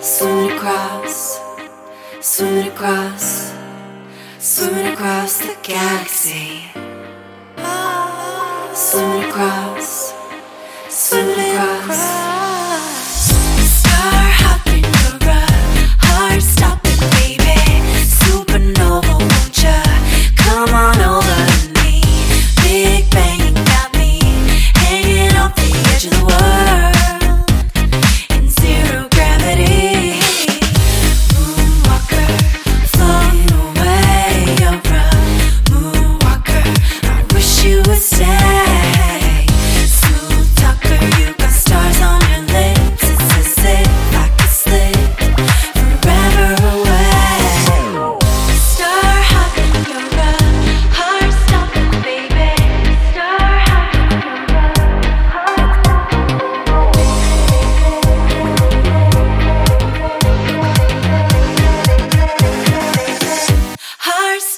Swimming across, swimming across, swimming across the galaxy. Swimming across.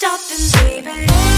stop and save it.